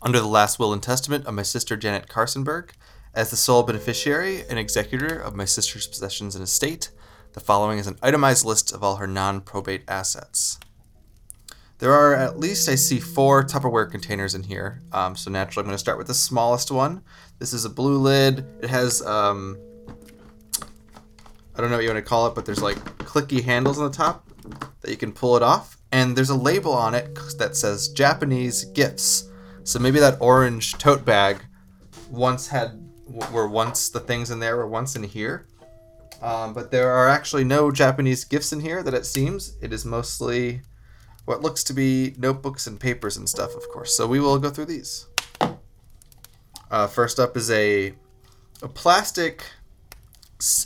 under the last will and testament of my sister Janet Carsonberg, as the sole beneficiary and executor of my sister's possessions and estate, the following is an itemized list of all her non probate assets. There are at least, I see, four Tupperware containers in here. Um, so naturally, I'm going to start with the smallest one. This is a blue lid. It has, um, I don't know what you want to call it, but there's like clicky handles on the top that you can pull it off. And there's a label on it that says Japanese gifts. So maybe that orange tote bag once had were once the things in there were once in here. Um, but there are actually no Japanese gifts in here that it seems. It is mostly what looks to be notebooks and papers and stuff, of course. So we will go through these. Uh, first up is a a plastic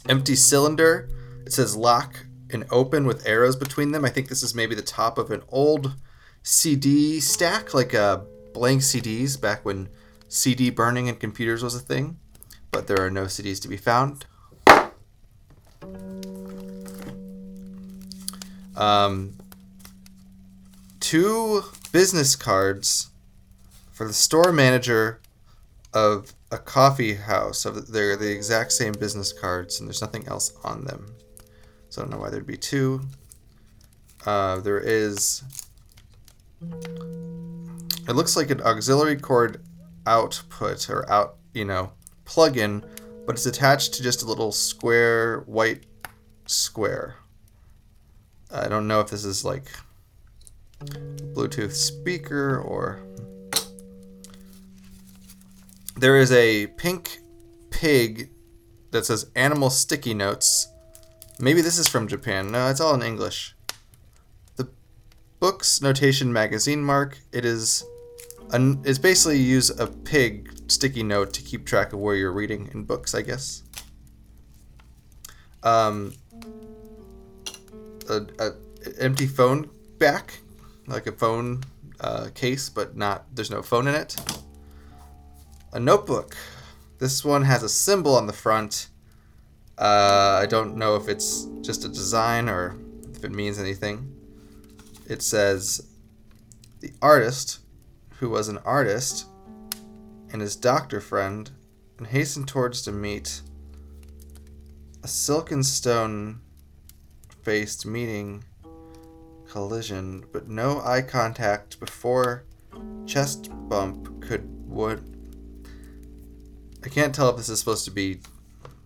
empty cylinder. It says lock and open with arrows between them. I think this is maybe the top of an old CD stack, like uh, blank CDs back when CD burning in computers was a thing. But there are no CDs to be found. Um, two business cards for the store manager of a coffee house. They're the exact same business cards, and there's nothing else on them. So I don't know why there'd be two. Uh, there is. It looks like an auxiliary cord output or out, you know, plug-in, but it's attached to just a little square white square. I don't know if this is like Bluetooth speaker or there is a pink pig that says animal sticky notes. Maybe this is from Japan. No, it's all in English. Book's notation magazine mark. It is an, it's basically use a pig sticky note to keep track of where you're reading in books, I guess. Um, a, a empty phone back, like a phone uh, case, but not there's no phone in it. A notebook. This one has a symbol on the front. Uh, I don't know if it's just a design or if it means anything. It says, "The artist, who was an artist, and his doctor friend, and hastened towards to meet a silken stone faced meeting collision, but no eye contact before chest bump could would. I can't tell if this is supposed to be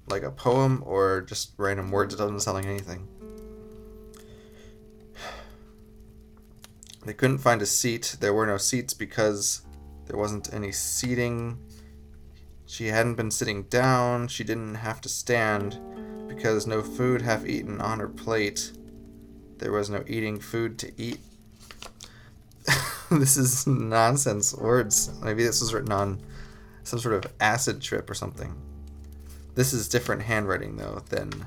like a poem or just random words. It doesn't sound like anything. They couldn't find a seat. There were no seats because there wasn't any seating. She hadn't been sitting down. She didn't have to stand because no food half eaten on her plate. There was no eating food to eat. this is nonsense words. Maybe this was written on some sort of acid trip or something. This is different handwriting though than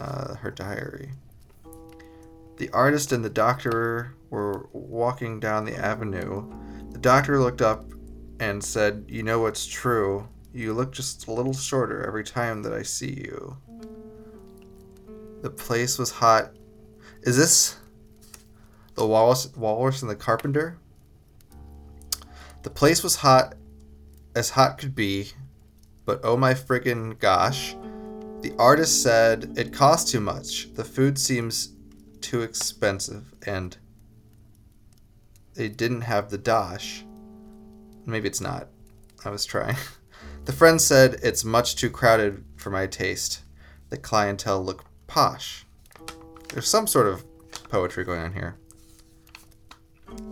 uh, her diary. The artist and the doctor were walking down the avenue. The doctor looked up and said, You know what's true. You look just a little shorter every time that I see you. The place was hot. Is this the walrus, walrus and the carpenter? The place was hot as hot could be, but oh my friggin' gosh. The artist said it cost too much. The food seems too expensive, and they didn't have the dash. Maybe it's not. I was trying. The friend said it's much too crowded for my taste. The clientele look posh. There's some sort of poetry going on here.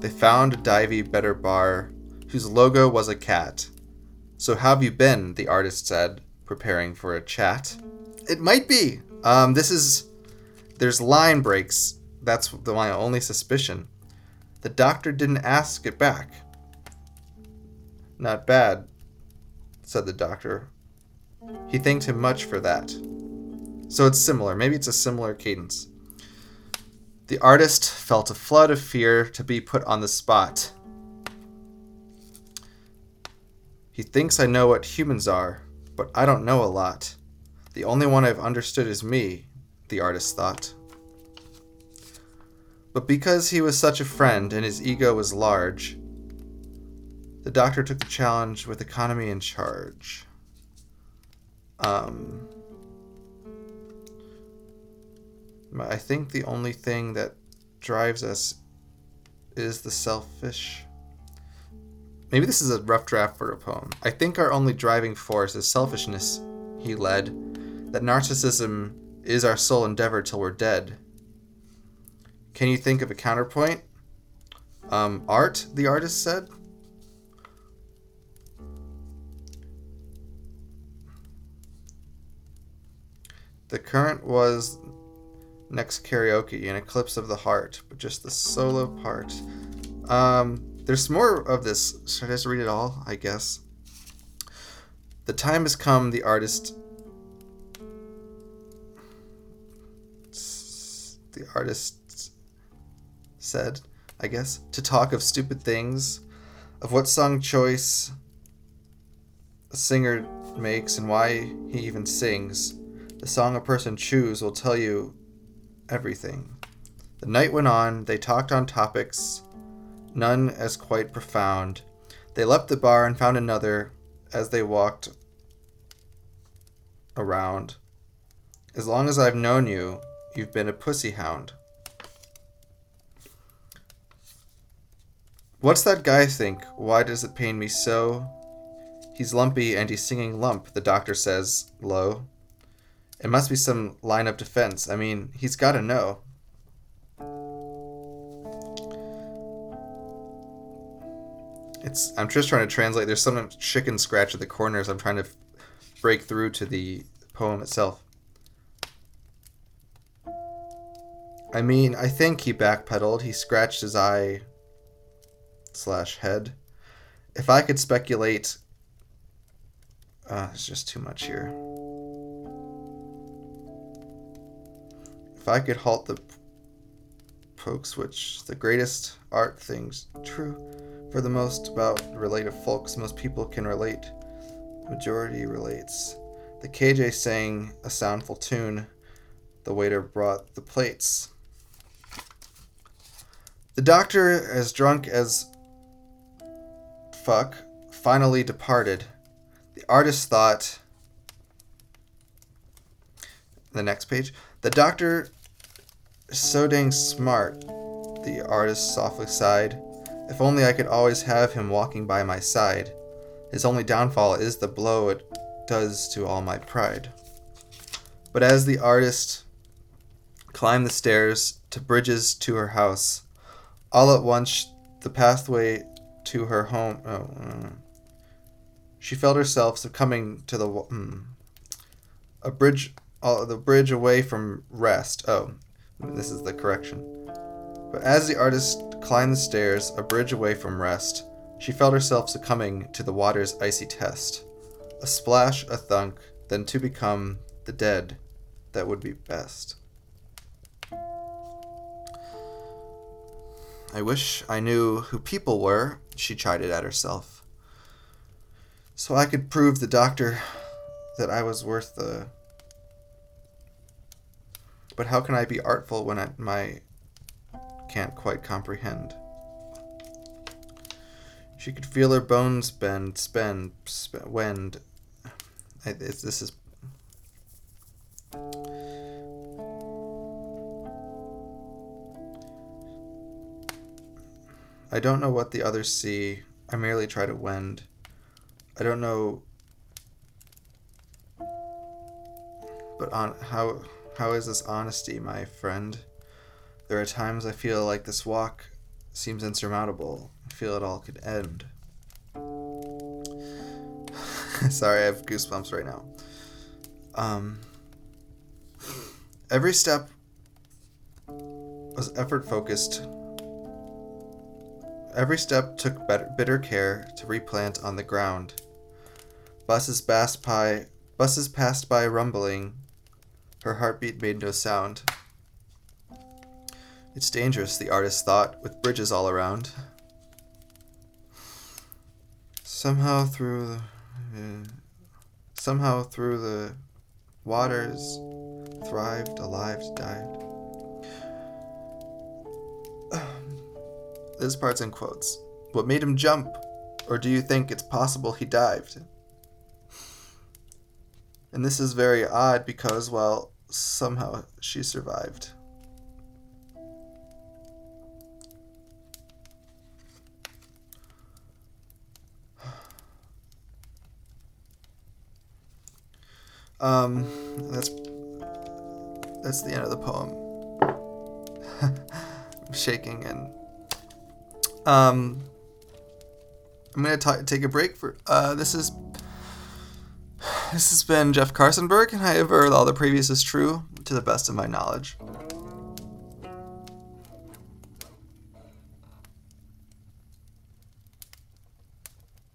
They found a divey better bar whose logo was a cat. So how have you been? The artist said, preparing for a chat. It might be. Um, this is. There's line breaks. That's the my only suspicion. The doctor didn't ask it back. Not bad, said the doctor. He thanked him much for that. So it's similar. Maybe it's a similar cadence. The artist felt a flood of fear to be put on the spot. He thinks I know what humans are, but I don't know a lot. The only one I've understood is me, the artist thought. But because he was such a friend and his ego was large, The doctor took the challenge with economy in charge. Um, I think the only thing that drives us is the selfish. Maybe this is a rough draft for a poem. I think our only driving force is selfishness, he led. That narcissism is our sole endeavor till we're dead. Can you think of a counterpoint? Um, art, the artist said. The current was next karaoke, an eclipse of the heart, but just the solo part. Um, there's more of this. Should I just read it all? I guess. The time has come, the artist. The artist said, I guess, to talk of stupid things, of what song choice a singer makes and why he even sings. The song a person chooses will tell you everything. The night went on, they talked on topics, none as quite profound. They left the bar and found another as they walked around. As long as I've known you, you've been a pussy hound. What's that guy think? Why does it pain me so? He's lumpy and he's singing lump, the doctor says, low. It must be some line of defense. I mean, he's got to know. It's. I'm just trying to translate. There's some chicken scratch at the corners. I'm trying to break through to the poem itself. I mean, I think he backpedaled. He scratched his eye slash head. If I could speculate, uh, it's just too much here. If I could halt the poke switch, the greatest art things true for the most about related folks most people can relate. Majority relates. The KJ sang a soundful tune. The waiter brought the plates. The doctor, as drunk as fuck, finally departed. The artist thought. The next page. The doctor so dang smart, the artist softly sighed. If only I could always have him walking by my side. His only downfall is the blow it does to all my pride. But as the artist climbed the stairs to bridges to her house, all at once the pathway to her home. Oh, mm, she felt herself succumbing to the mm, a bridge, uh, the bridge away from rest. Oh, this is the correction. But as the artist climbed the stairs, a bridge away from rest, she felt herself succumbing to the water's icy test. A splash, a thunk, then to become the dead that would be best. I wish I knew who people were, she chided at herself. So I could prove the doctor that I was worth the but how can I be artful when I my can't quite comprehend? She could feel her bones bend, spend, sp- wend. I, this is. I don't know what the others see. I merely try to wend. I don't know. But on how how is this honesty, my friend? There are times I feel like this walk seems insurmountable. I feel it all could end. Sorry, I have goosebumps right now. Um, every step was effort focused. Every step took better, bitter care to replant on the ground. Buses passed by, buses passed by rumbling, her heartbeat made no sound. It's dangerous, the artist thought, with bridges all around. Somehow through the, uh, somehow through the waters, thrived, alive, died. This part's in quotes. What made him jump? Or do you think it's possible he dived? And this is very odd because, well, somehow she survived. Um, that's that's the end of the poem. I'm shaking and um, I'm gonna ta take a break for uh. This is this has been Jeff Carsonberg, and however all the previous is true to the best of my knowledge.